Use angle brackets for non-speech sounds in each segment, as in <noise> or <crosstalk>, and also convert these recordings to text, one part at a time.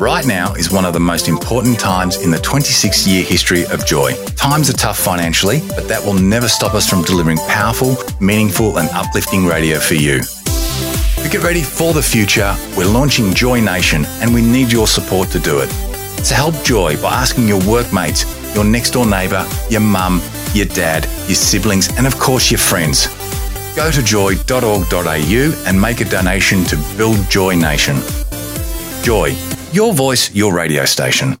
Right now is one of the most important times in the 26 year history of Joy. Times are tough financially, but that will never stop us from delivering powerful, meaningful, and uplifting radio for you. To get ready for the future, we're launching Joy Nation and we need your support to do it. So help Joy by asking your workmates, your next door neighbour, your mum, your dad, your siblings, and of course your friends. Go to joy.org.au and make a donation to build Joy Nation. Joy, your voice, your radio station.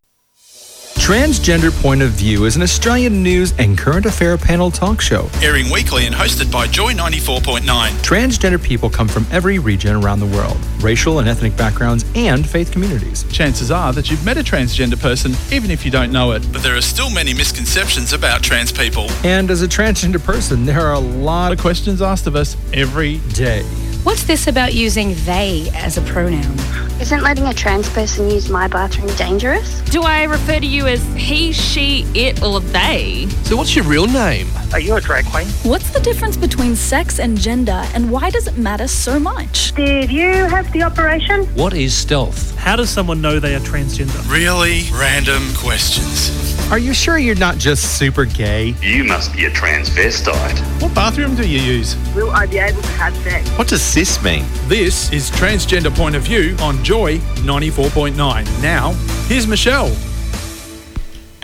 Transgender Point of View is an Australian news and current affair panel talk show. Airing weekly and hosted by Joy 94.9. Transgender people come from every region around the world, racial and ethnic backgrounds, and faith communities. Chances are that you've met a transgender person, even if you don't know it. But there are still many misconceptions about trans people. And as a transgender person, there are a lot of questions asked of us every day. What's this about using they as a pronoun? Isn't letting a trans person use my bathroom dangerous? Do I refer to you as he, she, it, or they? So, what's your real name? Are you a drag queen? What's the difference between sex and gender, and why does it matter so much? Did you have the operation? What is stealth? How does someone know they are transgender? Really random questions. Are you sure you're not just super gay? You must be a transvestite. What bathroom do you use? Will I be able to have sex? What does cis mean? This is Transgender Point of View on Joy 94.9. Now, here's Michelle.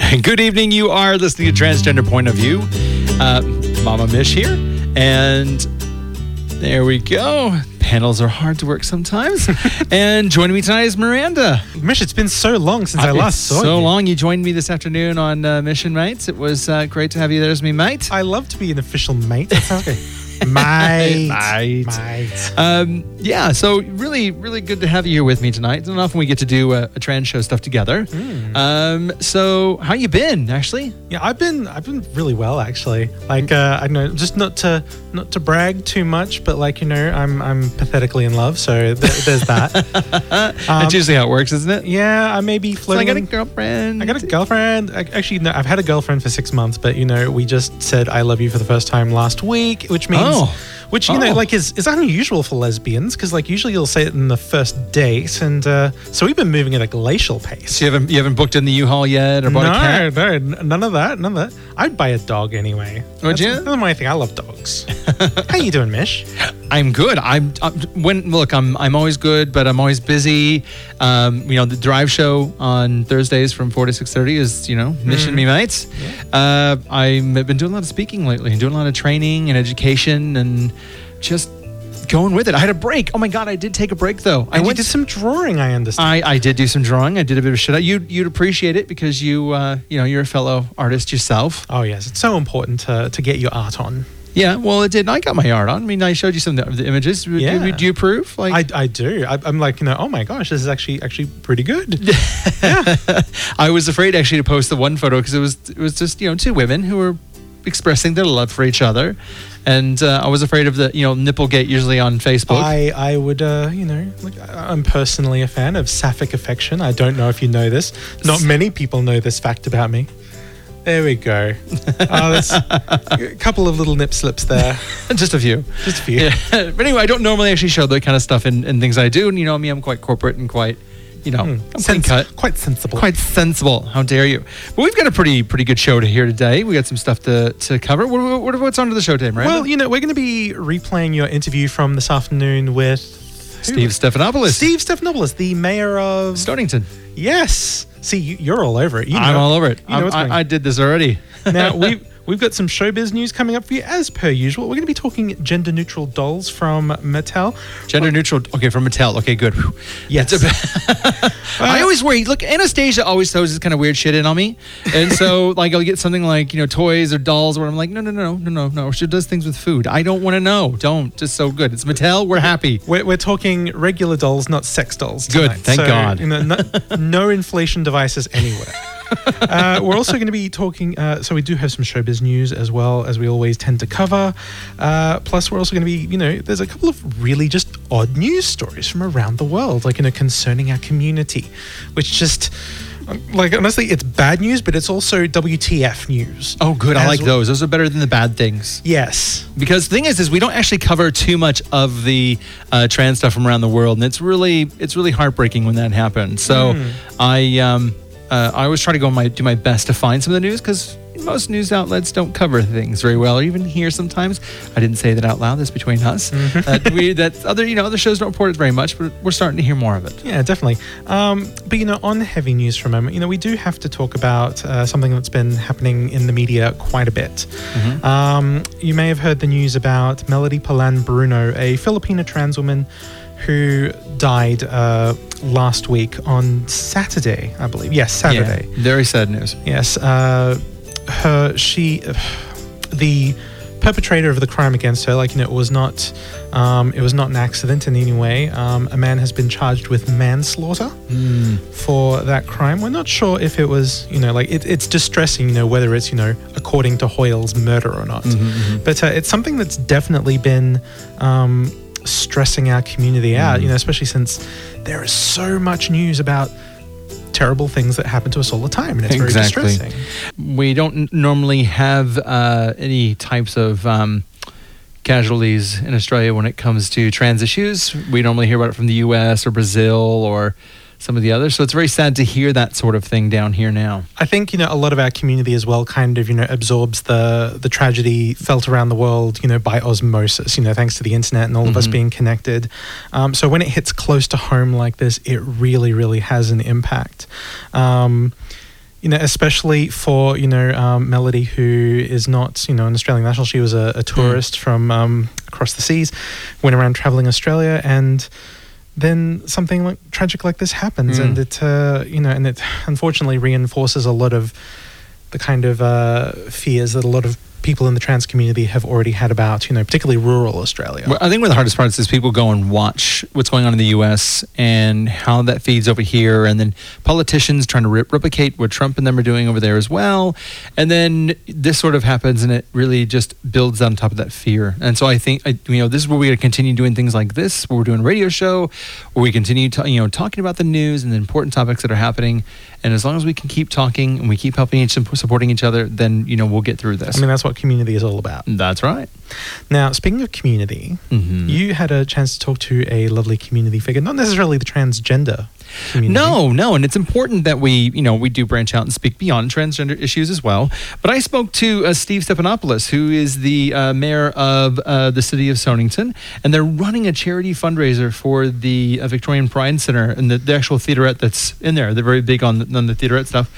<laughs> Good evening. You are listening to Transgender Point of View. Uh, Mama Mish here. And there we go. Panels are hard to work sometimes. <laughs> and joining me tonight is Miranda. Mish, it's been so long since I last saw so you. So long. You joined me this afternoon on uh, Mission Mates. It was uh, great to have you there as me mate. I love to be an official mate. <laughs> That sounds great. Mate. Mate. Mate. Um, yeah, so really, really good to have you here with me tonight. It's not often we get to do a, a trans show stuff together. Mm. Um, so how you been, Ashley? Yeah, I've been I've been really well actually. Like uh, I know just not to not to brag too much, but like you know I'm I'm pathetically in love, so th- there's that. <laughs> um, That's usually how it works, isn't it? Yeah, I may be floating. So I got a girlfriend. I got a girlfriend. I, actually, no, I've had a girlfriend for six months, but you know we just said I love you for the first time last week, which means. Oh. No. Which you Oh. know, like, is, is unusual for lesbians because, like, usually you'll say it in the first date, and uh, so we've been moving at a glacial pace. So you haven't you haven't booked in the U-Haul yet or bought no, a cat? no, none of that, none of that. I'd buy a dog anyway. Would that's, you? My thing. I love dogs. How are you doing, Mish? <laughs> I'm good. I'm, I'm when look. I'm I'm always good, but I'm always busy. Um, you know, the drive show on Thursdays from four to six thirty is you know mission Mhm. me mates. Uh, I've been doing a lot of speaking lately, and doing a lot of training and education, and just going with it. I had a break. Oh my god, I did take a break though. I And you went did some drawing. I understand. I, I did do some drawing. I did a bit of shit. You you'd appreciate it because you uh, you know you're a fellow artist yourself. oh yes, it's so important to to get your art on. Yeah, well, it did. I got my art on. I mean, I showed you some of the images. Do- Yeah. Do, you approve? Like, I, I do. I, I'm like you know. Oh my gosh, this is actually actually pretty good. <laughs> yeah. I was afraid actually to post the one photo because it was it was just you know two women who were expressing their love for each other, and uh, I was afraid of the you know nipplegate usually on Facebook. I I would uh you know I- I'm personally a fan of sapphic affection. I don't know if you know this. Not many people know this fact about me. There we go. <laughs> Oh, that's a couple of little nip slips there. <laughs> just a few. Just a few. Yeah. <laughs> but anyway, I don't normally actually show that kind of stuff in, in things I do, and you know me, I'm quite corporate and quite you know hmm. Sens- cut. Quite sensible. Quite sensible. How dare you? But we've got a pretty pretty good show to hear today. We got some stuff to, to cover. What, what, what's on to the show today, Miranda? Well, you know, we're going to be replaying your interview from this afternoon with Steve Stefanopoulos. Steve Stefanopoulos, the mayor of Stonnington. Yes. See, you, you're all over it. You I'm all over it. You know I'm- what's going I, I did this already. now we've <laughs> we've got some showbiz news coming up for you as per usual. We're going to be talking gender neutral dolls from Mattel. Gender neutral. Okay, from Mattel. Okay, good. Yes. It's a- <laughs> I uh, always worry. Look, Anastasia always throws this kind of weird shit in on me, and so <laughs> like I'll get something like you know toys or dolls, where I'm like, no, no, no, no, no, no. She does things with food. I don't want to know. Don't. Just so good. It's Mattel. We're happy. We're, we're talking regular dolls, not sex dolls. Good, thank So, God. You know, no, <laughs> no inflation devices anywhere. <laughs> uh, we're also going to be talking. Uh, so we do have some showbiz news as well as we always tend to cover. Uh, plus, we're also going to be, you know, there's a couple of really just odd news stories from around the world, like you know, concerning our community, which just. Like honestly, it's bad news, but it's also WTF news. Oh, good. I like well- those. Those are better than the bad things. Yes, Because the thing is, is we don't actually cover too much of the uh, trans stuff from around the world, and it's really, it's really heartbreaking when that happens. So, Hmm. I, um, uh, I always try to go my do my best to find some of the news because most news outlets don't cover things very well, or even here sometimes. I didn't say that out loud. That's between us. <laughs> Mm-hmm. that we that other you know other shows don't report it very much, but we're starting to hear more of it. Yeah, definitely. Um, but you know, on heavy news for a moment, you know, we do have to talk about uh, something that's been happening in the media quite a bit. Um, you may have heard the news about Mhelody Palan Bruno, a Filipina trans woman who died uh, last week on Saturday, I believe. Yes, Saturday. Yeah, very sad news. Yes, uh, her she, the perpetrator of the crime against her, like you know, it was not, um, it was not an accident in any way. Um, a man has been charged with manslaughter for that crime. We're not sure if it was, you know, like it, it's distressing, you know, whether it's you know according to Hoyle's murder or not. But uh, it's something that's definitely been. Um, stressing our community out you know especially since there is so much news about terrible things that happen to us all the time, and it's very distressing. We don't normally have uh, any types of um, casualties in Australia when it comes to trans issues. We normally hear about it from the U.S. or Brazil or some of the others. So it's very sad to hear that sort of thing down here now. I think you know a lot of our community as well kind of you know absorbs the the tragedy felt around the world you know by osmosis you know thanks to the internet and all of us Mhm. being connected. Um, so when it hits close to home like this, it really really has an impact. Um, you know, especially for you know um, Mhelody, who is not you know an Australian national. She was a, a tourist from um, across the seas, went around traveling Australia, and then something like tragic like this happens, Mm. and it uh, you know, and it <laughs> unfortunately reinforces a lot of the kind of uh, fears that a lot of people in the trans community have already had about you know, particularly rural Australia. Well, I think one of the hardest parts is people go and watch what's going on in the U.S. and how that feeds over here, and then politicians trying to re- replicate what Trump and them are doing over there as well. And then this sort of happens, and it really just builds on top of that fear. And so I think I, you know this is where we're going to continue doing things like this, where we're doing a radio show, where we continue to, you know talking about the news and the important topics that are happening. And as long as we can keep talking and we keep helping each other, supporting each other, then you know we'll get through this. I mean, that's what community is all about. That's right. Now, speaking of community, Mhm. you had a chance to talk to a lovely community figure, not necessarily the transgender community. No, no, and it's important that we, you know, we do branch out and speak beyond transgender issues as well. But I spoke to uh, Steve Stefanopoulos, who is the uh, mayor of uh, the city of Stonnington, and they're running a charity fundraiser for the uh, Victorian Pride Center and the, the actual theaterette that's in there. They're very big on the, on the theaterette stuff.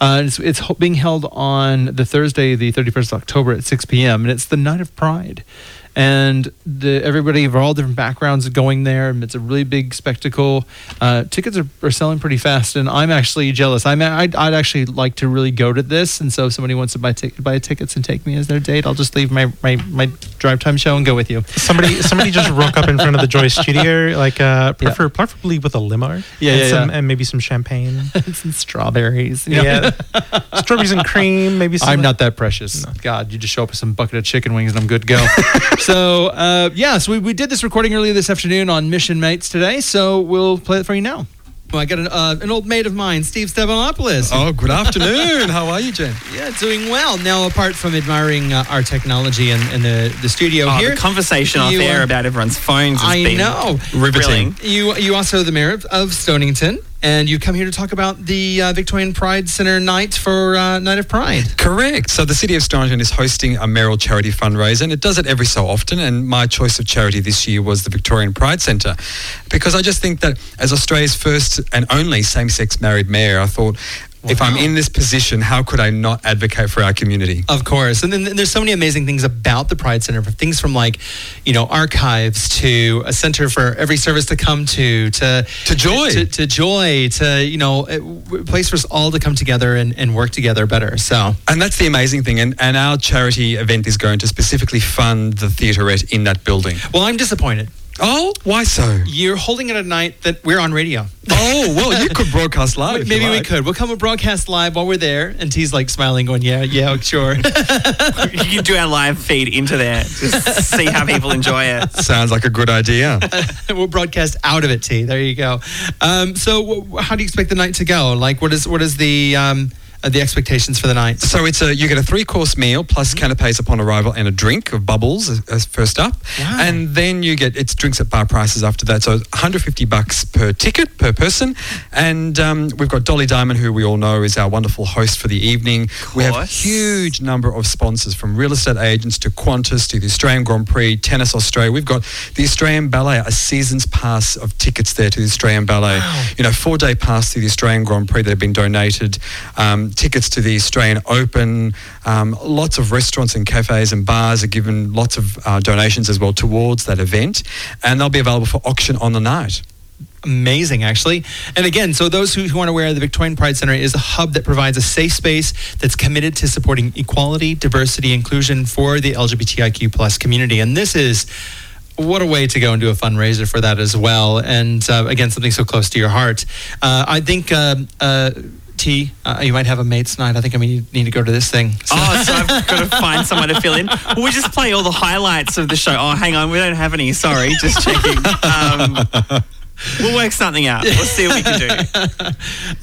Uh, it's, it's being held on the Thursday, the 31st of October at 6 p.m., and it's the Night of Pride. And the, everybody of all different backgrounds going there. and It's a really big spectacle. Uh, tickets are, are selling pretty fast, and I'm actually jealous. I'm, I'd, I'd actually like to really go to this. And so, if somebody wants to buy, tic- buy tickets and take me as their date, I'll just leave my, my, my drive time show and go with you. Somebody, <laughs> somebody just rock up in front of the Joy Studio, like uh, prefer, preferably with a limo. Yeah, and yeah, some, yeah. and maybe some champagne. <laughs> some strawberries. you know? Yeah, <laughs> strawberries and cream. Maybe. Some I'm not that precious. God, you just show up with some bucket of chicken wings and I'm good to go. So, uh, yeah, so we, we did this recording earlier this afternoon on Mission Mates today, so we'll play it for you now. Well, I got an, uh, an old mate of mine, Steve Stefanopoulos. Oh, good afternoon. How are you, Jen? <laughs> Yeah, doing well. Now, apart from admiring uh, our technology and, and the, the studio Oh, here, the conversation off air about everyone's phones has I been know. riveting. You you also the mayor of, of Stonnington, and you come here to talk about the uh, Victorian Pride Center night for uh, Night of Pride. Correct. So the City of Stonnington is hosting a Merrill charity fundraiser and it does it every so often. And my choice of charity this year was the Victorian Pride Centre because I just think that as Australia's first and only same-sex married mayor, I thought if I'm in this position, how could I not advocate for our community? Of course. And then there's so many amazing things about the Pride Center, for things from like, you know, archives to a center for every service to come to, to, to joy, to, to joy, to, you know, a place for us all to come together and, and work together better. So, and that's the amazing thing. And, and our charity event is going to specifically fund the theaterette in that building. Well, I'm disappointed. Oh, why so? You're holding it at a night that we're on radio. Oh, well, you could broadcast live. <laughs> Maybe we like. could. We'll come and broadcast live while we're there. And T's like smiling, going, yeah, yeah, sure. <laughs> <laughs> you can do our live feed into there. Just see how people enjoy it. Sounds like a good idea. we'll broadcast out of it, T. There you go. Um, so, w- how do you expect the night to go? Like, what is what is the um, the expectations for the night? So it's a you get a three course meal plus canapes upon arrival and a drink of bubbles as, as first up, Wow. and then you get it's drinks at bar prices after that. So 150 bucks per ticket per person, and um, we've got Dolly Diamond, who we all know is our wonderful host for the evening. We have a huge number of sponsors from real estate agents to Qantas to the Australian Grand Prix, Tennis Australia. We've got the Australian Ballet, a season's pass of tickets there to the Australian Ballet. You know, four day pass to the Australian Grand Prix that have been donated. Um, tickets to the Australian Open. Um, lots of restaurants and cafes and bars are given lots of uh, donations as well towards that event, and they'll be available for auction on the night. Amazing, actually. And again, so those who, who aren't aware, the Victorian Pride Center is a hub that provides a safe space that's committed to supporting equality, diversity, inclusion for the LGBTIQ plus community. And this is what a way to go and do a fundraiser for that as well. And uh, again, something so close to your heart. Uh, I think. Uh, uh, T, uh, you might have a mates night. I think I mean you need to go to this thing. So- <laughs> Oh, so I've got to find someone to fill in. Well, we just play all the highlights of the show. Oh, hang on, we don't have any. Sorry, just checking. Um, we'll work something out. We'll see what we can do.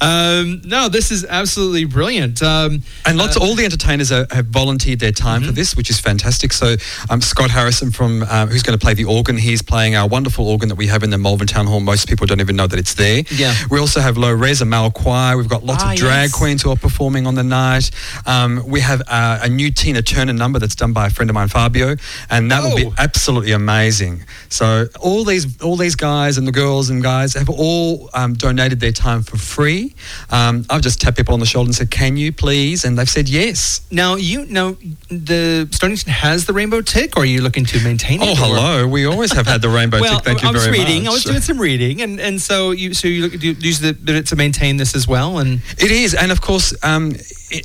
<laughs> um, no, this is absolutely brilliant. Um, And lots, all the entertainers are, have volunteered their time Mm-hmm. for this, which is fantastic. So, um, Scott Harrison from uh, who's going to play the organ, he's playing our wonderful organ that we have in the Malvern Town Hall. Most people don't even know that it's there. Yeah. We also have Low Res, a male choir. We've got lots Ah, of drag yes. queens who are performing on the night. Um, we have uh, a new Tina Turner number that's done by a friend of mine, Fabio, and that will be Oh. absolutely amazing. So all these all these guys and the girls and guys have all um, donated their time for free. Um, I've just tapped people on the shoulder and said, "Can you please?" And they've said yes. now you know the Stonnington has the rainbow tick, or are you looking to maintain it? Oh, or- hello. We always have had the rainbow well, tick. Thank you I was very reading. much. I was doing some reading, and, and so you so you look do, use the bit to maintain this as well, and It is, and of course, um,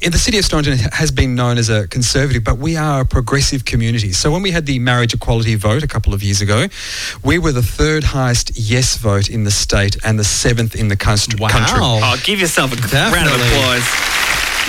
in the city of Stonnington has been known as a conservative, but we are a progressive community. So when we had the marriage equality vote a couple of years ago, we were the third highest yes vote in the state and the seventh in the country. Wow. country. Oh, give yourself a round of applause.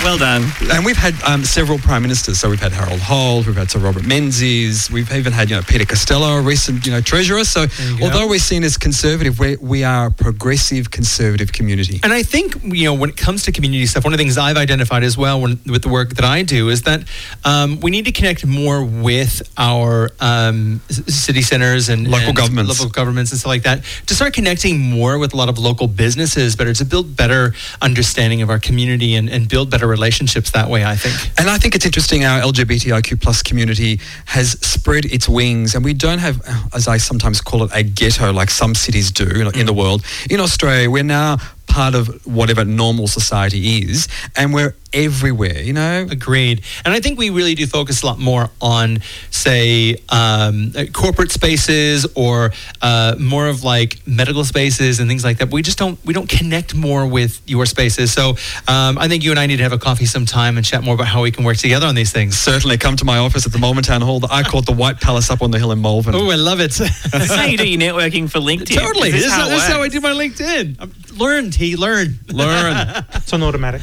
Well done. And we've had um, several prime ministers. So we've had Harold Holt, we've had Sir Robert Menzies, we've even had you know Peter Costello, a recent you know treasurer. So although we're seen as conservative, we we are a progressive conservative community. And I think you know when it comes to community stuff, one of the things I've identified as well when, with the work that I do is that um, we need to connect more with our um, city centers and Local and governments. local governments and stuff like that to start connecting more with a lot of local businesses, better to build better understanding of our community and, and build better relationships that way. I think. And I think it's interesting our LGBTIQ plus community has spread its wings and we don't have, as I sometimes call it, a ghetto like some cities do in, in the mm. world. In Australia, we're now part of whatever normal society is and we're everywhere, you know? Agreed. And I think we really do focus a lot more on, say, um, corporate spaces or uh, more of like medical spaces and things like that. We just don't we don't connect more with your spaces. So um, I think you and I need to have a coffee sometime and chat more about how we can work together on these things. Certainly come to my office at the Malvern Town Hall. I call it the White Palace up on the hill in Malvern. Oh, I love it. this how you do your networking for LinkedIn? totally. This, this is how it this is how I do my LinkedIn. Um, Learn, He learned. Learn. It's on automatic.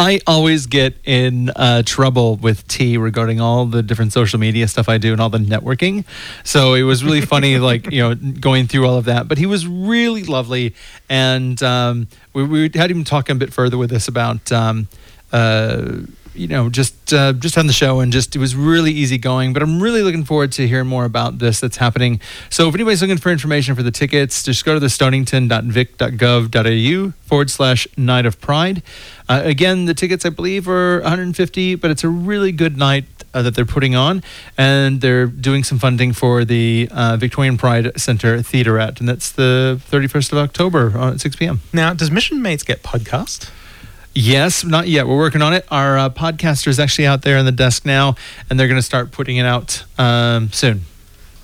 I always get in uh, trouble with T regarding all the different social media stuff I do and all the networking. So it was really funny, <laughs> like you know, going through all of that. But he was really lovely, and um, we, we had him talk a bit further with us about. Um, uh, you know, just uh, just on the show, and just it was really easy going. But I'm really looking forward to hearing more about this that's happening. So if anybody's looking for information for the tickets, just go to the stonnington.vic.gov.au forward slash Night of Pride. Uh, again, the tickets I believe are 150, but it's a really good night uh, that they're putting on, and they're doing some funding for the uh, Victorian Pride Center Theatre at, and that's the 31st of October uh, at 6 p.m. Now, does Mission Mates get podcast? Yes, not yet. We're working on it. Our uh, podcaster is actually out there in the desk now, and they're going to start putting it out um, soon.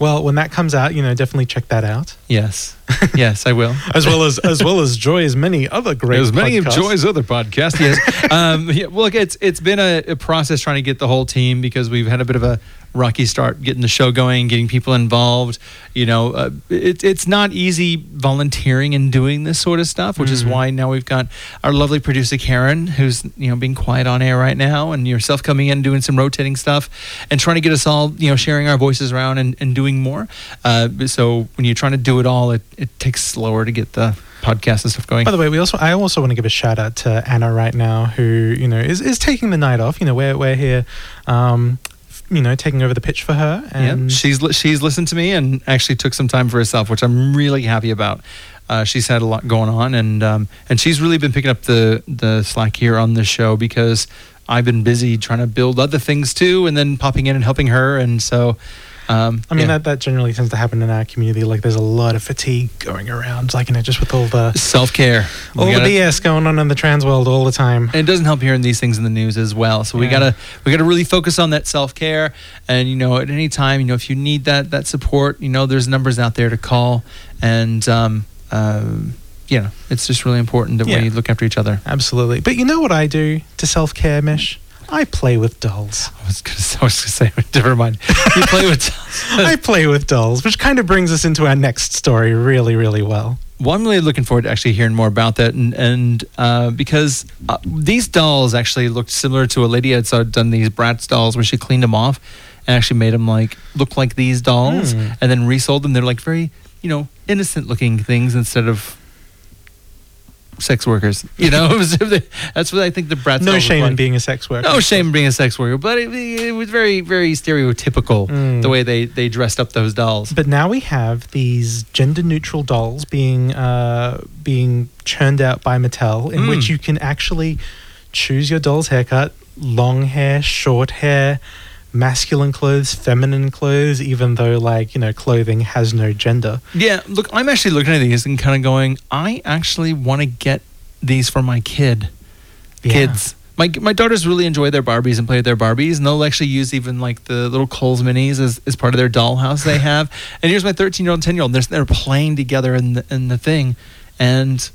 Well, when that comes out, you know, definitely check that out. Yes, <laughs> yes, I will. as well as as well as Joy's many other great. As many of. Joy's other podcasts, yes. <laughs> um, yeah, well, look, it's it's been a, a process trying to get the whole team because we've had a bit of a rocky start getting the show going, getting people involved. You know, uh, it, it's not easy volunteering and doing this sort of stuff, which is Mhm. why now we've got our lovely producer Karen, who's you know being quiet on air right now, and yourself coming in doing some rotating stuff and trying to get us all you know sharing our voices around and, and doing more. Uh, so when you're trying to do it all, it, it takes slower to get the podcast and stuff going. By the way, we also I also want to give a shout out to Anna right now, who you know is, is taking the night off. You know, we're we're here, um, you know, taking over the pitch for her. And yeah, she's li- she's listened to me and actually took some time for herself, which I'm really happy about. Uh, she's had a lot going on, and um, and she's really been picking up the the slack here on this show because I've been busy trying to build other things too, and then popping in and helping her, and so. Um, I mean yeah. that that generally tends to happen in our community. Like, there's a lot of fatigue going around. Like, you know, just with all the self care, all the BS going on in the trans world all the time. And it doesn't help hearing these things in the news as well. So we gotta we gotta really focus on that self care. And you know, at any time, you know, if you need that that support, you know, there's numbers out there to call. And um, um, you know, it's just really important that Yeah. we look after each other. Absolutely. But you know what I do to self care, Mish? I play with dolls. I was was gonna say, <laughs> never mind. You play with. Dolls. <laughs> I play with dolls, which kind of brings us into our next story really, really well. Well, I'm really looking forward to actually hearing more about that, and and uh, because uh, these dolls actually looked similar to a lady had saw done these Bratz dolls where she cleaned them off and actually made them like look like these dolls, Hmm. and then resold them. They're like very you know innocent looking things instead of sex workers. You know, <laughs> that's what I think the Bratz. No shame look in being a sex worker. No shame in being a sex worker, but it, it was very, very stereotypical Mm. the way they, they dressed up those dolls. But now we have these gender neutral dolls being uh, being churned out by Mattel, in Mm. which you can actually choose your doll's haircut: long hair, short hair, masculine clothes, feminine clothes. Even though, like you know, clothing has no gender. Yeah, look, I'm actually looking at these and kind of going, I actually want to get these for my kid. Yeah. Kids. My, my daughters really enjoy their Barbies and play with their Barbies, and they'll actually use even like the little Coles minis as, as part of their dollhouse they <laughs> have. And here's my 13 year old, 10 year old. They're, they're playing together in the, in the thing, and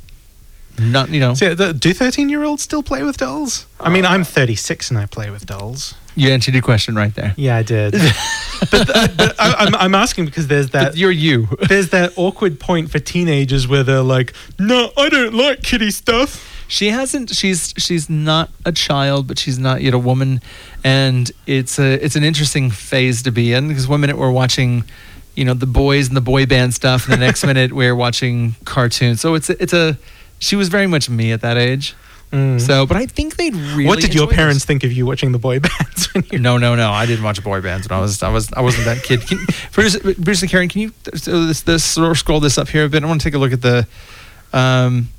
not, you know, So, yeah, the, do thirteen-year-olds still play with dolls? I mean, I'm 36 and I play with dolls. You answered your question right there. Yeah, I did. <laughs> but th- but I, I'm, I'm asking because there's that But you're you. <laughs> there's that awkward point for teenagers where they're like, "No, I don't like kitty stuff." She hasn't. She's she's not a child, but she's not yet a woman, and it's a it's an interesting phase to be in because one minute we're watching, you know, the boys and the boy band stuff, and the next <laughs> minute we're watching cartoons. So it's a, it's a. She was very much me at that age. Mm. So, but I think they'd really. what did your parents this. think of you watching the boy <laughs> bands? When you No, no, no. I didn't watch boy bands when I was I was I wasn't that kid. Can, <laughs> producer, producer Karen, can you so this this scroll this up here a bit? I want to take a look at the. Um,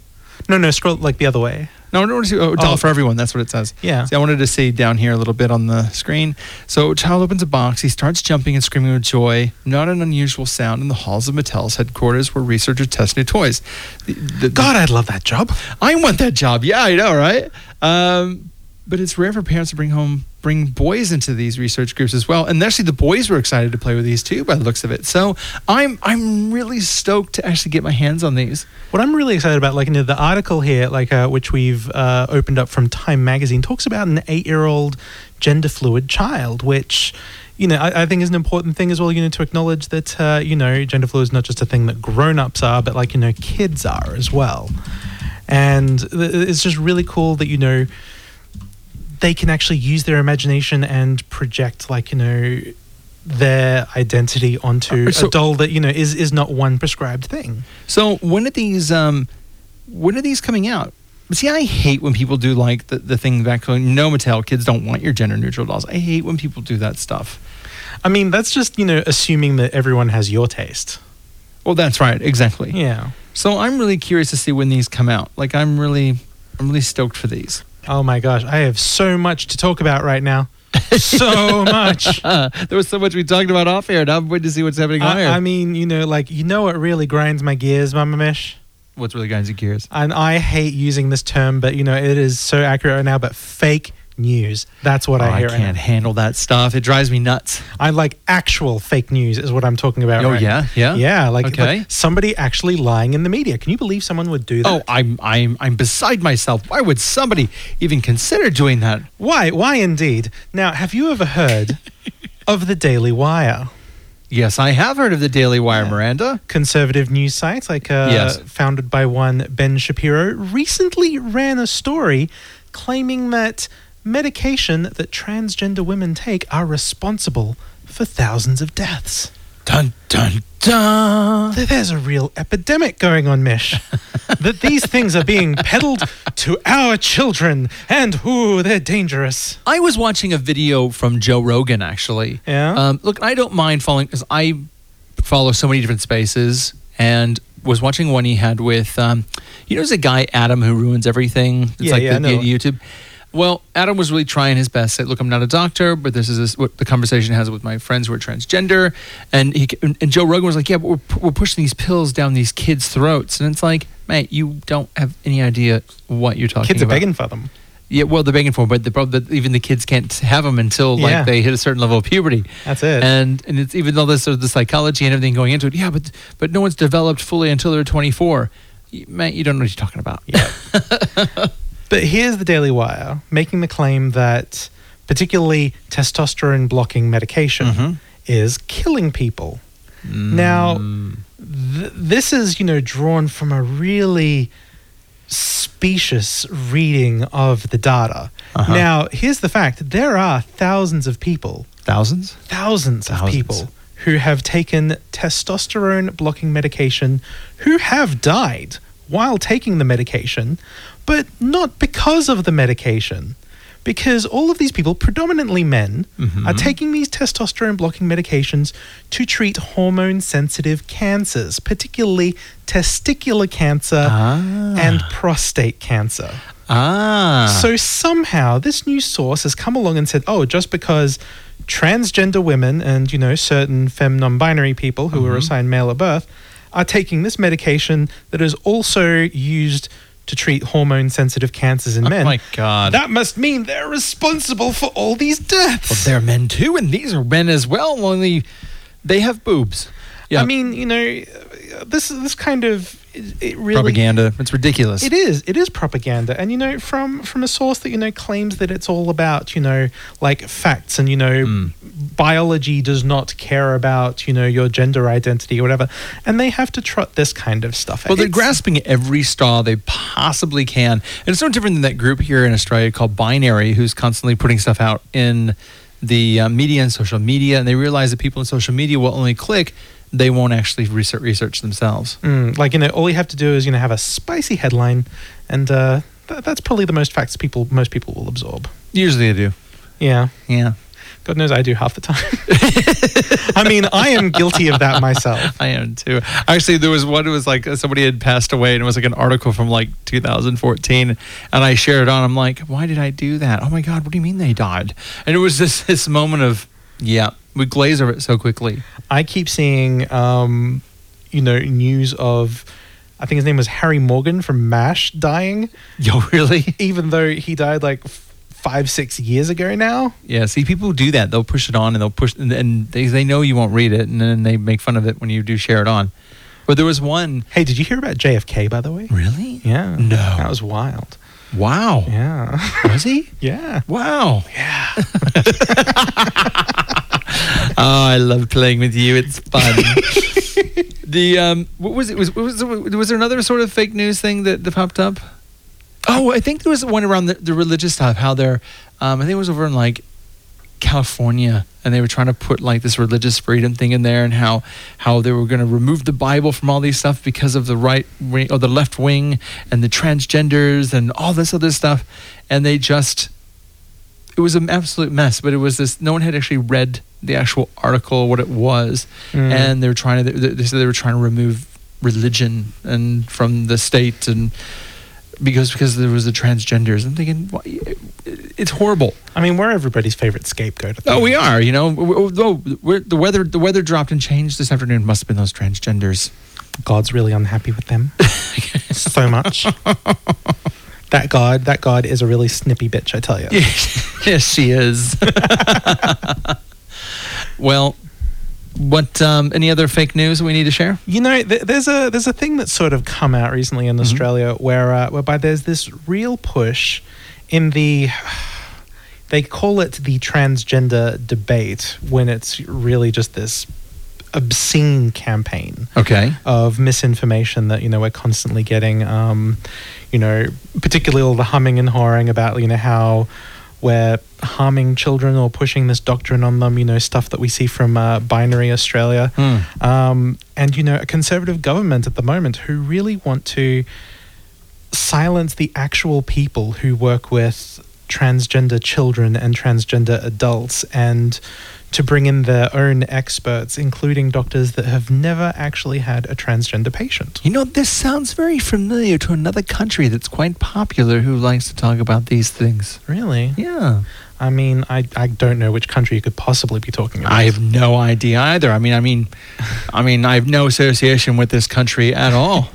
no, no, scroll like the other way. No, I want to see oh, doll Oh. for everyone. That's what it says. Yeah. See, I wanted to see down here a little bit on the screen. So, child opens a box. He starts jumping and screaming with joy. Not an unusual sound in the halls of Mattel's headquarters, where researchers test new toys. The- the- God, I'd love that job. I want that job. Yeah, I know, right? Um, but it's rare for parents to bring home bring boys into these research groups as well. And actually, the boys were excited to play with these too, by the looks of it. So I'm I'm really stoked to actually get my hands on these. What I'm really excited about, like you know, the article here, like uh, which we've uh, opened up from Time Magazine, talks about an eight-year-old gender fluid child, which you know I, I think is an important thing as well. You know, to acknowledge that uh, you know gender fluid is not just a thing that grown-ups are, but like you know kids are as well. And th- it's just really cool that you know they can actually use their imagination and project like you know their identity onto Uh, so- a doll that you know is is not one prescribed thing. So when are these um when are these coming out? See, I hate when people do like the, the thing back going, no, Mattel, kids don't want your gender neutral dolls. I hate when people do that stuff. I mean, that's just you know assuming that everyone has your taste. Well, that's right, exactly. Yeah. So I'm really curious to see when these come out. Like, I'm really, I'm really stoked for these. Oh my gosh, I have so much to talk about right now. so <laughs> much. there was so much we talked about off air. Now I'm waiting to see what's happening on I, air. I mean, you know, like you know what really grinds my gears, Mama Mish? what's really grinds your gears? And I hate using this term, but you know it is so accurate right now. But fake news. That's what Oh, I I hear. right can't handle that stuff. It drives me nuts. I like actual fake news is what I'm talking about. Oh, right yeah? Yeah? yeah. Like, Okay. like somebody actually lying in the media. Can you believe someone would do that? Oh, I'm I'm I'm beside myself. Why would somebody even consider doing that? Why? Why indeed? Now, have you ever heard <laughs> of the Daily Wire? Yes, I have heard of the Daily Wire, Miranda. Conservative news site, like uh, Yes. founded by one Ben Shapiro, recently ran a story claiming that medication that transgender women take are responsible for thousands of deaths. Dun dun dun. There's a real epidemic going on, Mish. <laughs> that these things are being peddled to our children, and ooh, they're dangerous. I was watching a video from Joe Rogan actually. Yeah? Um, look, I don't mind following because I follow so many different spaces and was watching one he had with, um, you know, there's a guy Adam who ruins everything. It's Yeah, like yeah, the, the YouTube. Well, Adam was really trying his best. Said, "Look, I'm not a doctor, but this is this, what the conversation has with my friends who are transgender." And he and, Joe Rogan was like, "Yeah, but we're, we're pushing these pills down these kids' throats," and it's like, mate, you don't have any idea what you're talking about. Kids are begging for them. Yeah, well, they're begging for, 'em, but the problem that even the kids can't have them until like Yeah. they hit a certain level of puberty. That's it. And and it's even though there's sort of the psychology and everything going into it. Yeah, but but no one's developed fully until they're 24. You, man, you don't know what you're talking about. Yeah. <laughs> But here's the Daily Wire making the claim that particularly testosterone blocking medication Mm-hmm. is killing people. Now, Mm. th- this is, you know, drawn from a really specious reading of the data. Uh-huh. Now, here's the fact there are thousands of people, Thousands. thousands, of Thousands. people who have taken testosterone blocking medication who have died while taking the medication, but not because of the medication. Because all of these people, predominantly men, Mm-hmm. are taking these testosterone blocking medications to treat hormone sensitive cancers, particularly testicular cancer and prostate cancer. Ah. So somehow this new source has come along and said, "Oh, just because transgender women and you know certain femme non-binary people who Mm-hmm. are assigned male at birth are taking this medication that is also used to treat hormone-sensitive cancers in oh men." Oh my God. That must mean they're responsible for all these deaths. Well, they're men too, and these are men as well. Only they have boobs. Yeah. I mean, you know, this this kind of it, really propaganda. It's ridiculous. It is. It is propaganda, and you know, from from a source that you know claims that it's all about you know like facts, and you know, Hmm. biology does not care about you know your gender identity or whatever, and they have to trot this kind of stuff. Well, they're It's- grasping every straw they possibly can. And it's no different than that group here in Australia called Binary, who's constantly putting stuff out in the uh, media and social media. And they realize that people in social media will only click, they won't actually research, research themselves. Mm, like you know, all you have to do is you know have a spicy headline, and uh, th- that's probably the most facts people most people will absorb. Usually they do. Yeah. Yeah. God knows I do half the time. <laughs> I mean, I am guilty of that myself. <laughs> I am too. Actually, there was one. It was like somebody had passed away, and it was like an article from like 2014, and I shared it on. I'm like, why did I do that? Oh my god, what do you mean they died? And it was this this moment of, yeah, we glaze over it so quickly. I keep seeing, um, you know, news of, I think his name was Harry Morgan from MASH dying. <laughs> Yo, really? Even though he died like five, six years ago now. Yeah, see, people do that. They'll push it on, and they'll push, and, and they they know you won't read it, and then they make fun of it when you do share it on. But there was one. Hey, did you hear about JFK, by the way? Really? Yeah. No. That was wild. Wow. Yeah. Was he? <laughs> Yeah. Wow. Yeah. <laughs> <laughs> oh, I love playing with you. It's fun. <laughs> the um, what was it? Was was was there another sort of fake news thing that, that popped up? Oh, I think there was one around the, the religious stuff. How they're, um, I think it was over in like California, and they were trying to put like this religious freedom thing in there, and how how they were going to remove the Bible from all these stuff because of the right wing or the left wing and the transgenders and all this other stuff, and they just it was an absolute mess. But it was this no one had actually read the actual article what it was, Mm. and they were trying to they, they said they were trying to remove religion and from the state and because because there was the transgenders. I'm thinking it's horrible. I mean, we're everybody's favorite scapegoat. Oh, we are. You know, we're, the weather the weather dropped and changed this afternoon. Must have been those transgenders. God's really unhappy with them <laughs> so much. <laughs> that God, that God is a really snippy bitch, I tell you. <laughs> yes, she is. <laughs> well, what? Um, any other fake news we need to share? You know, th- there's a there's a thing that's sort of come out recently in Australia where uh, whereby there's this real push in the they call it the transgender debate when it's really just this obscene campaign Okay. of misinformation that you know we're constantly getting um, you know particularly all the humming and hawing about you know how we're harming children or pushing this doctrine on them you know stuff that we see from uh, binary australia Hmm. um, and you know a conservative government at the moment who really want to silence the actual people who work with transgender children and transgender adults and to bring in their own experts, including doctors that have never actually had a transgender patient. You know, this sounds very familiar to another country that's quite popular who likes to talk about these things. Really? Yeah. I mean, I, I don't know which country you could possibly be talking about. I have no idea either. I mean, I mean, <laughs> I mean, I have no association with this country at all.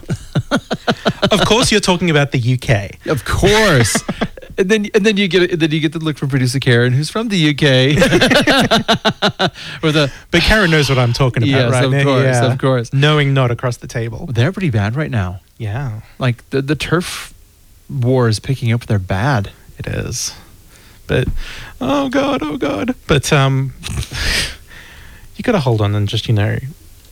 of course, you're talking about the UK. Of course. <laughs> and then and then you get and then you get the look from producer Karen, who's from the UK. <laughs> or the But Karen knows what I'm talking about, Yes, right? of course, Yeah. of course. Knowing not across the table. they're pretty bad right now. Yeah, Like the the turf war is picking up. They're bad. it is. But oh god, oh god. But um, you got to hold on and just you know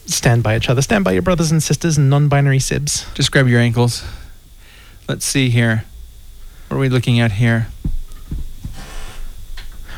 stand by each other, stand by your brothers and sisters and non-binary sibs. Just grab your ankles. Let's see here. What are we looking at here?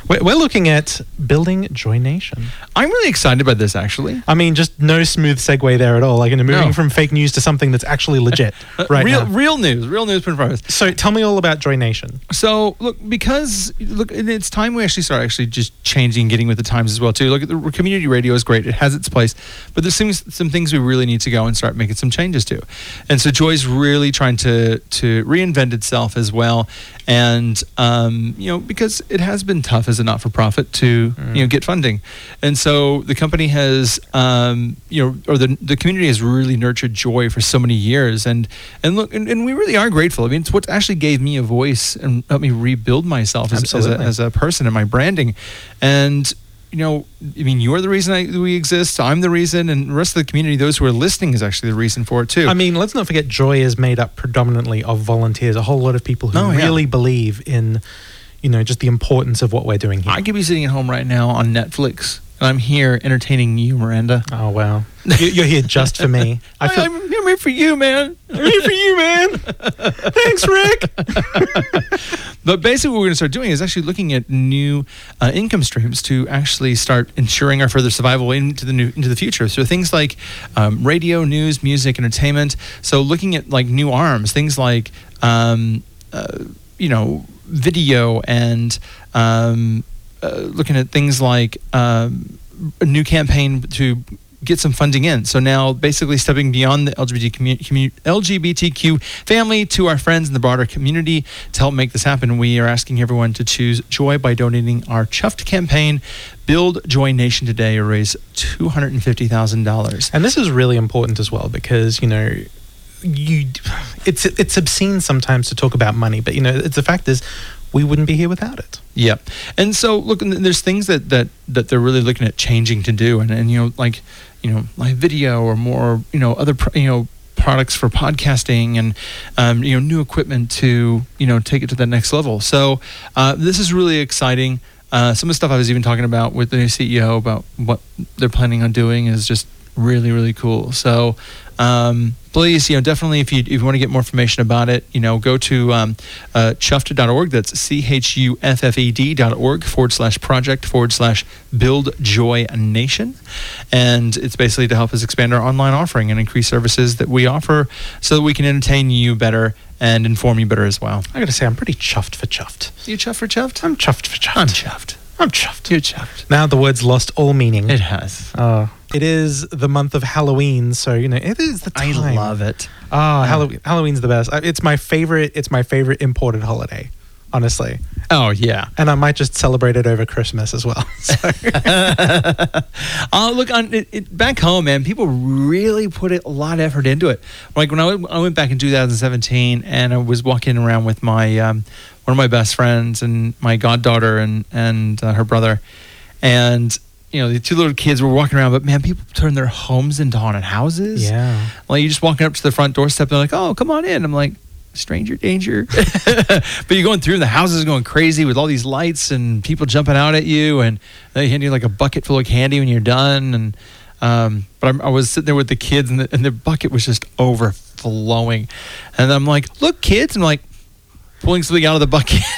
We're, looking at building Joy Nation. I'm really excited about this actually. I mean, just no smooth segue there at all. Like, know, moving No. from fake news to something that's actually legit <laughs> uh, right real now. real news, real news put in front of us. So, tell me all about Joy Nation. So look, because look, it's time we actually start actually just changing, getting with the times as well too. Look, the community radio is great; it has its place, but there's some some things we really need to go and start making some changes to. And so Joy's really trying to to reinvent itself as well, and um, you know because it has been tough as a not for profit to you know get funding, and so the company has um, you know or the the community has really nurtured Joy for so many years, and and look, and, and we really are grateful. I mean, it's what actually gave me a voice and helped me rebuild myself as, as, a, as a person and my branding. And, you know, I mean, you're the reason I, we exist. I'm the reason. And the rest of the community, those who are listening, is actually the reason for it, too. I mean, let's not forget Joy is made up predominantly of volunteers, a whole lot of people who Oh, yeah. really believe in, you know, just the importance of what we're doing here. I could be sitting at home right now on Netflix, and I'm here entertaining you, Miranda. oh, wow. You- You're here just for me. <laughs> I feel, I'm, I'm here for you, man. I'm here for you, man. <laughs> Thanks, Rick. <laughs> But basically, what we're going to start doing is actually looking at new uh, income streams to actually start ensuring our further survival into the new into the future. So things like um, radio, news, music, entertainment. So looking at like new arms, things like um, uh, you know video and um, looking at things like um, a new campaign to get some funding in. So now, basically, stepping beyond the LGBT commu- commu- LGBTQ family to our friends in the broader community to help make this happen, we are asking everyone to choose joy by donating our Chuffed campaign. Build Joy Nation today, or raise two hundred and fifty thousand dollars. And this is really important as well because you know you it's it's obscene sometimes to talk about money, but you know it's the fact is we wouldn't be here without it. Yep. And so look, there's things that that that they're really looking at changing to do, and and you know like you know live video or more you know other you know products for podcasting and um, you know new equipment to you know take it to the next level. So uh, this is really exciting. Uh, some of the stuff I was even talking about with the new CEO about what they're planning on doing is just really really cool. So um, please, you know, definitely if you if you want to get more information about it, you know, go to um, uh, chuffed.org. That's c h u f f e d dot org forward slash project forward slash build joy nation, and it's basically to help us expand our online offering and increase services that we offer, so that we can entertain you better and inform you better as well. I got to say I'm pretty chuffed for chuffed. You chuffed for chuffed? I'm chuffed for chuffed. I'm chuffed. I'm chuffed. You're chuffed. Now the word's lost all meaning. It has. Oh, it is the month of Halloween, so you know it is the time. I love it. Oh, Halloween! Halloween's the best. It's my favorite. It's my favorite imported holiday. honestly. Oh yeah. And I might just celebrate it over Christmas as well. <laughs> So, Oh, <laughs> look on it, it, back home, man. People really put a lot of effort into it. Like when I went, I went back in 2017, and I was walking around with my um, one of my best friends and my goddaughter and and uh, her brother, and you know the two little kids were walking around. But man, people turn their homes into haunted houses. yeah. Like you just walking up to the front doorstep, they're like, "Oh, come on in." I'm like, "Stranger danger," <laughs> but you're going through, and the house is going crazy with all these lights and people jumping out at you, and they hand you like a bucket full of candy when you're done. And um, but I, I was sitting there with the kids, and the, and the bucket was just overflowing, and I'm like, "Look, kids!" I'm like pulling something out of the bucket. <laughs>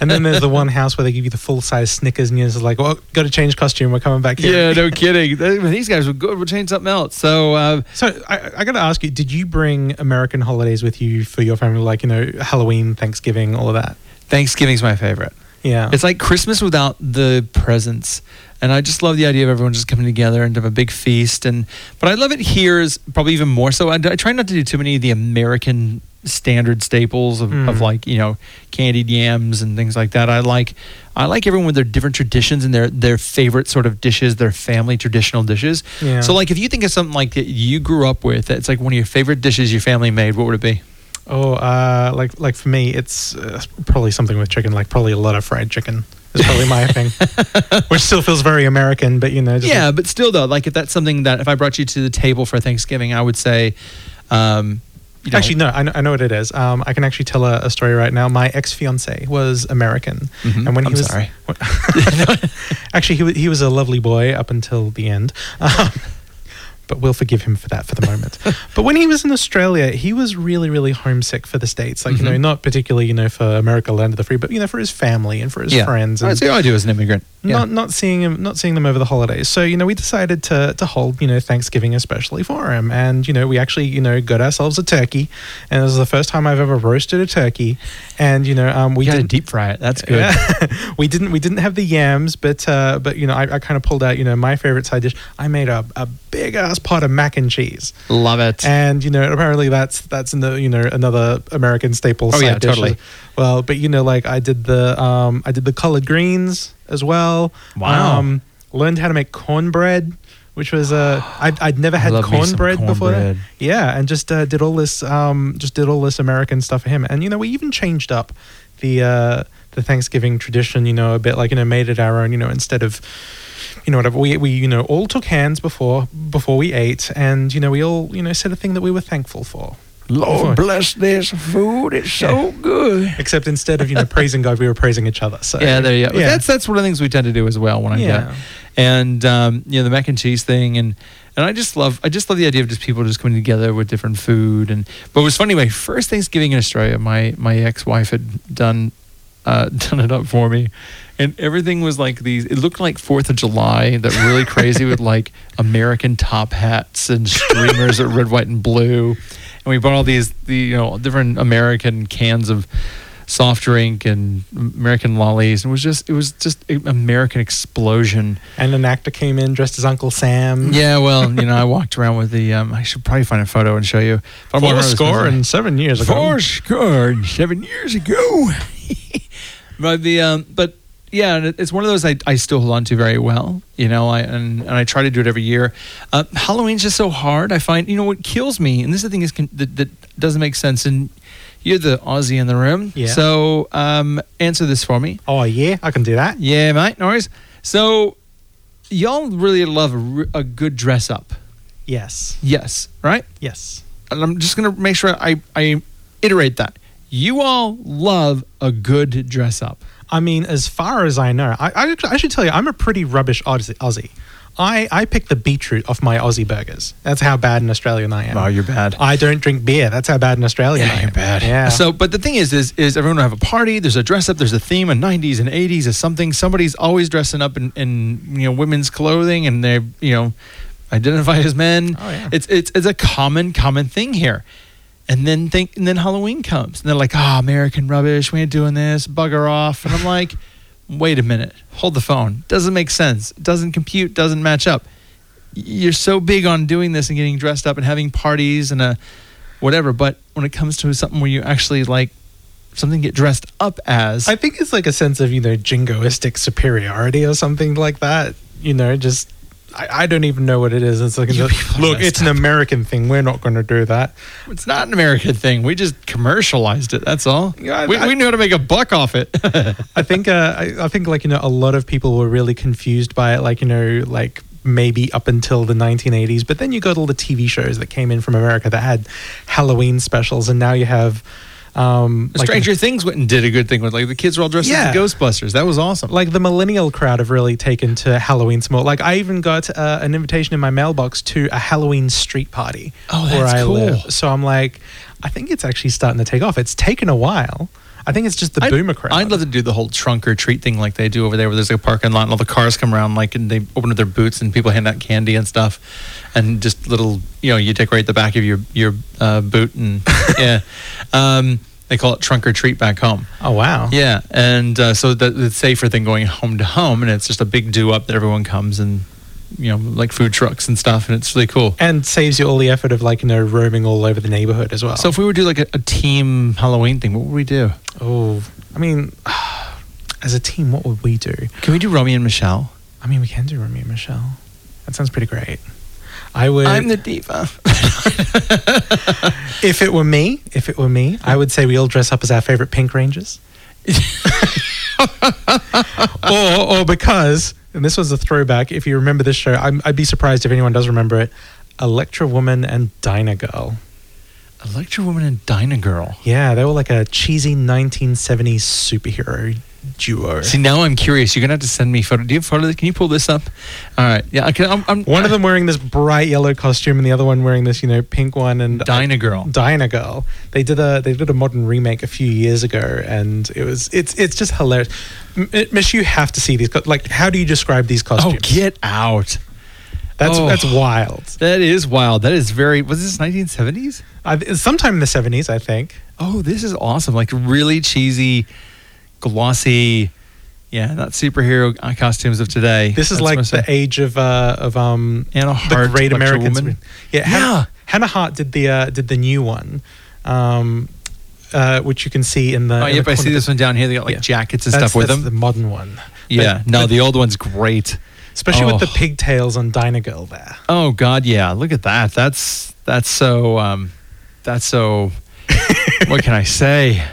And then there's the one house where they give you the full size Snickers, and you're just like, "Well, got to change costume. We're coming back here." yeah, no kidding. These guys were good. We'll change something else. So. Uh, So I, I got to ask you: Did you bring American holidays with you for your family, like you know Halloween, Thanksgiving, all of that? Thanksgiving's my favorite. Yeah. It's like Christmas without the presents. And I just love the idea of everyone just coming together and have a big feast. And but I love it here is probably even more so. I, I try not to do too many of the American standard staples of, of Mm. like you know candied yams and things like that. I like I like everyone with their different traditions and their their favorite sort of dishes, their family traditional dishes. Yeah. So like if you think of something like that you grew up with, that's like one of your favorite dishes your family made, what would it be? Oh, uh, like like for me, it's uh, probably something with chicken. Like probably a lot of fried chicken is probably my thing, <laughs> which still feels very American. But you know, just yeah, like- but still though, like if that's something that if I brought you to the table for Thanksgiving, I would say, um, you know, Actually, no, I know, I know what it is. Um, I can actually tell a, a story right now. My ex fiance was American, Mhm. and when he I'm was sorry. <laughs> actually he was, he was a lovely boy up until the end. <laughs> Um, but we'll forgive him for that for the moment. but when he was in Australia, he was really, really homesick for the states. Like you know, Mhm. not particularly you know for America, land of the free, but you know for his family and for his yeah. friends. That's And what I do as an immigrant. Yeah. not not seeing him not seeing them over the holidays. So you know we decided to to hold you know Thanksgiving especially for him, and you know we actually you know got ourselves a turkey, and it was the first time I've ever roasted a turkey, and you know um we got to didn't deep fry it. That's good. Yeah. we didn't we didn't have the yams, but uh, but you know I, I kind of pulled out you know my favorite side dish. I made a, a big ass pot of mac and cheese, Love it. and you know apparently that's that's in the you know another American staple. Oh, side yeah, dish. totally. Well, but you know like I did the um I did the collard greens as well. Wow. Um, learned how to make cornbread. Which was uh, I'd, I'd never had love me some cornbread before that. Yeah, and just uh, did all this, um, just did all this American stuff for him. And you know, we even changed up the uh, the Thanksgiving tradition. You know, a bit like you know, made it our own. You know, instead of you know whatever we we you know all took hands before before we ate, and you know we all you know said a thing that we were thankful for. Lord bless this food. It's so good. Except instead of you know praising God, we were praising each other. So Yeah, there you go. Yeah. That's that's one of the things we tend to do as well when I Yeah. get, and um, you know the mac and cheese thing, and and I just love I just love the idea of just people just coming together with different food, and but it was funny. My first Thanksgiving in Australia, my my ex wife had done uh, <laughs> done it up for me, and everything was like these. It looked like Fourth of July, that really crazy with <laughs> like American top hats and streamers of red, white, and blue, and we bought all these the you know different American cans of soft drink and American lollies. And it was just it was just an American explosion. and an actor came in dressed as Uncle Sam. Yeah, well, you know, I walked around with the. Um, I should probably find a photo and show you. Four score and seven years ago. Four score and seven years ago. <laughs> but the um, but yeah, and it's one of those I, I still hold on to very well. You know, I and, and I try to do it every year. Uh, Halloween's just so hard. I find you know what kills me, and this is the thing is con- that, that doesn't make sense. And you're the Aussie in the room, Yeah. so um, answer this for me. Oh yeah, I can do that. Yeah, mate, no worries. So y'all really love a, r- a good dress up. Yes. Yes, right? Yes. and I'm just gonna make sure I, I iterate that. You all love a good dress up. I mean, as far as I know, I, I, I should tell you, I'm a pretty rubbish Aussie. Aussie. I, I pick the beetroot off my Aussie burgers. That's how bad an Australian I am. Oh, you're bad. I don't drink beer. That's how bad an Australian I am. You're bad. Yeah. So, but the thing is, is, is everyone will have a party. There's a dress up. There's a theme. A 90s and 80s is something. Somebody's always dressing up in, in you know women's clothing, and they you know identify as men. Oh, yeah. It's it's it's a common common thing here. And then think, and then Halloween comes, and they're like, "Ah, American rubbish. We ain't doing this. Bugger off." And I'm like, "Wait a minute. Hold the phone. Doesn't make sense. Doesn't compute. Doesn't match up. You're so big on doing this and getting dressed up and having parties and a whatever, but when it comes to something where you actually like something get dressed up as. I think it's like a sense of know jingoistic superiority or something like that. You know, just I, I don't even know what it is. It's like You a- people are look, it's an American thing. We're not going to do that. It's not an American thing. We just commercialized it. That's all. Yeah, we, I- we knew how to make a buck off it. <laughs> I think uh, I, I think like you know a lot of people were really confused by it. Like you know like maybe up until the 1980s, but then you got all the TV shows that came in from America that had Halloween specials, and now you have. Um, like- Stranger Things went and did a good thing with like the kids were all dressed Yeah. as Ghostbusters. That was awesome. like the millennial crowd have really taken to Halloween some more. Like I even got uh, an invitation in my mailbox to a Halloween street party Oh, where I cool. live. So I'm like, I think it's actually starting to take off. It's taken a while. I think it's just the I'd- boomer crowd. I'd love to do the whole trunk or treat thing like they do over there, where there's like a parking lot and all the cars come around, like and they open up their boots and people hand out candy and stuff, and just little, you know, you decorate the back of your your uh, boot and <laughs> yeah, um, they call it trunk or treat back home. oh wow. Yeah, and uh, so that it's safer than going home to home, and it's just a big do up that everyone comes and you know like food trucks and stuff, and it's really cool. And saves you all the effort of like you know roaming all over the neighborhood as well. So if we were to do like a, a team Halloween thing, what would we do? oh, I mean, <sighs> as a team, what would we do? Can we do Romy and Michelle? I mean, we can do Remy and Michelle. That sounds pretty great. I would. I'm the diva. <laughs> if it were me, if it were me, I would say we all dress up as our favorite Pink Rangers. <laughs> or, or because, and this was a throwback. If you remember this show, I'm, I'd be surprised if anyone does remember it. Electra Woman and Dyna Girl. Electra Woman and Dyna Girl. Yeah, they were like a cheesy 1970s superhero duo. See, now I'm curious. You're gonna have to send me photo. Do you have photos? Can you pull this up? All right. Yeah. Okay. I'm, I'm One of them wearing this bright yellow costume, and the other one wearing this, you know, pink one. And Dyna Girl. Dyna Girl. They did a they did a modern remake a few years ago, and it was it's it's just hilarious. M- Miss, you have to see these. co- Like, how do you describe these costumes? Oh, costumes? get out. that's oh. that's wild. That is wild. That is very. Was this 1970s? I, sometime in the seventies, I think. Oh, this is awesome. Like really cheesy, glossy. Yeah, not superhero costumes of today. This is That's like the age of uh, of um Anna the Great American Woman. Yeah, Hannah, Hannah Hart did the uh, did the new one, um, uh, which you can see in the. Oh, in yep. the I see this one down here. They got like Yeah. jackets and That's- stuff with that's them. The modern one. yeah. But- no, but- the old one's great. especially with the Oh. pigtails on Dyna Girl there. Oh God, yeah. Look at that. That's that's so. Um, that's so. <laughs> what can I say?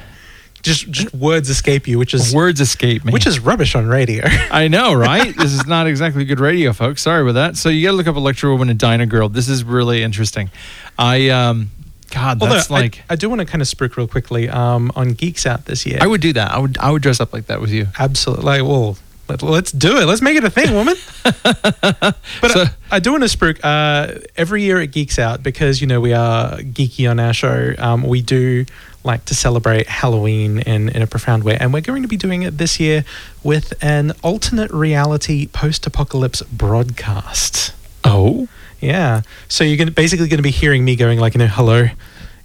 Just just words escape you, which is Words escape me. which is rubbish on radio. <laughs> I know, right? <laughs> this is not exactly good radio, folks. Sorry about that. So you got to look up Electra Woman and Dyna Girl. This is really interesting. I um, God, Although that's like I, do want to kind of spruik real quickly um, on Geeks Out this year. I would do that. I would I would dress up like that with you. absolutely like well. Let, let's do it. Let's make it a thing, woman. <laughs> but So- I, I do want to spruik uh, every year it Geeks Out because you know we are geeky on our show. Um, we do like to celebrate Halloween in in a profound way, and we're going to be doing it this year with an alternate reality post-apocalypse broadcast. Oh, Yeah. So you're gonna basically going to be hearing me going like, you know, hello,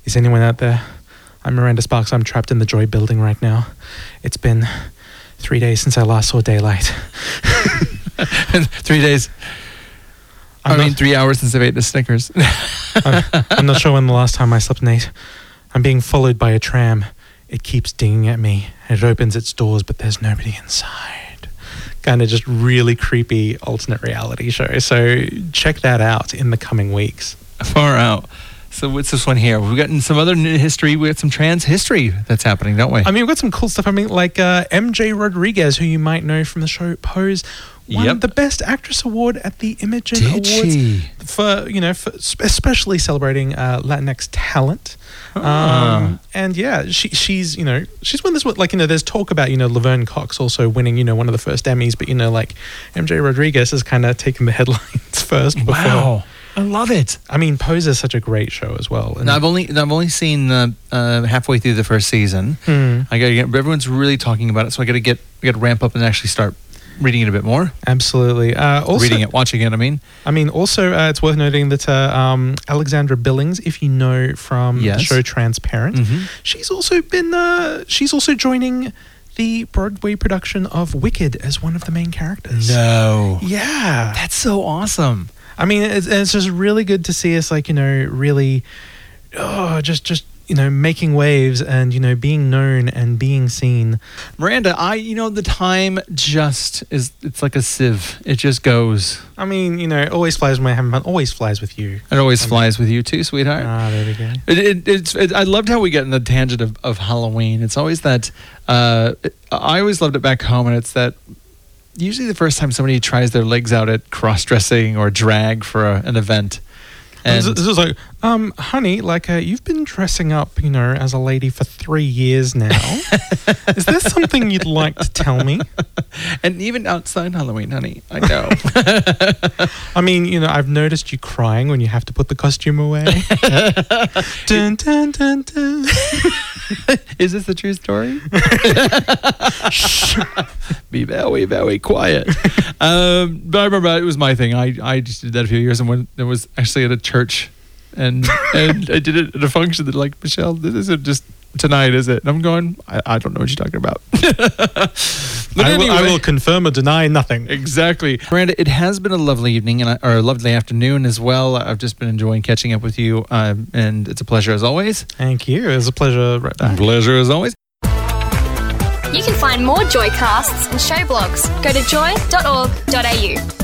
is anyone out there? I'm Miranda Sparks. I'm trapped in the Joy building right now. It's been three days since I last saw daylight. <laughs> three days. i I'm mean, not- three hours since I've ate the Snickers. <laughs> I'm, I'm not sure when the last time I slept, Nate. I'm being followed by a tram. It keeps dinging at me. It opens its doors, but there's nobody inside. Kind of just really creepy alternate reality show. So check that out in the coming weeks. Far out. So what's this one here? We've gotten some other history. We got some trans history that's happening, don't we? I mean, we've got some cool stuff. I mean, like uh, MJ Rodriguez, who you might know from the show Pose, won Yep. the Best Actress award at the Imagen Did Awards she? for you know, for especially celebrating uh, Latinx talent. Ah. Um, and yeah, she she's you know she's won this like you know there's talk about you know Laverne Cox also winning you know one of the first Emmys, but you know like MJ Rodriguez has kind of taken the <laughs> headlines first. Before. wow, I love it. I mean, Pose is such a great show as well. And No, I've only I've only seen uh, uh, halfway through the first season. Hmm. I got to get. Everyone's really talking about it, so I got to get. I got to ramp up and actually start reading it a bit more. absolutely. Uh, also, reading it, watching it. I mean, I mean, also, uh, it's worth noting that uh, um, Alexandra Billings, if you know from the show Transparent, Mhm. she's also been uh, she's also joining the Broadway production of Wicked as one of the main characters. no, Yeah, that's so awesome. I mean, it's, it's just really good to see us, like you know, really, oh, just just you know, making waves and, you know, being known and being seen. Miranda, I, you know, the time just is, it's like a sieve. It just goes. I mean, you know, it always flies when I have fun, always flies with you. It always flies with you too, sweetheart. Ah, there we go. It, it, it's, it, I loved how we get in the tangent of, of Halloween. It's always that, uh, I always loved it back home, and it's that usually the first time somebody tries their legs out at cross dressing or drag for a, an event. And this is like, um, honey, like uh, you've been dressing up, you know, as a lady for three years now. <laughs> is there something you'd like to tell me? and even outside Halloween, honey, I know. <laughs> I mean, you know, I've noticed you crying when you have to put the costume away. <laughs> dun, dun, dun, dun. Is this the true story? Be very, very quiet. um, but I remember it was my thing. I, I just did that a few years, and when it was actually at a church, and <laughs> and I did it at a function that like Michelle, this isn't just tonight, is it? And I'm going, I, I don't know what you're talking about. <laughs> But I, will, I will confirm or deny nothing. Exactly. Miranda, it has been a lovely evening and I- or a lovely afternoon as well. I've just been enjoying catching up with you, um, and it's a pleasure as always. Thank you. It was a pleasure right back. Pleasure as always. You can find more Joycasts and show blogs. Go to joy.org.au.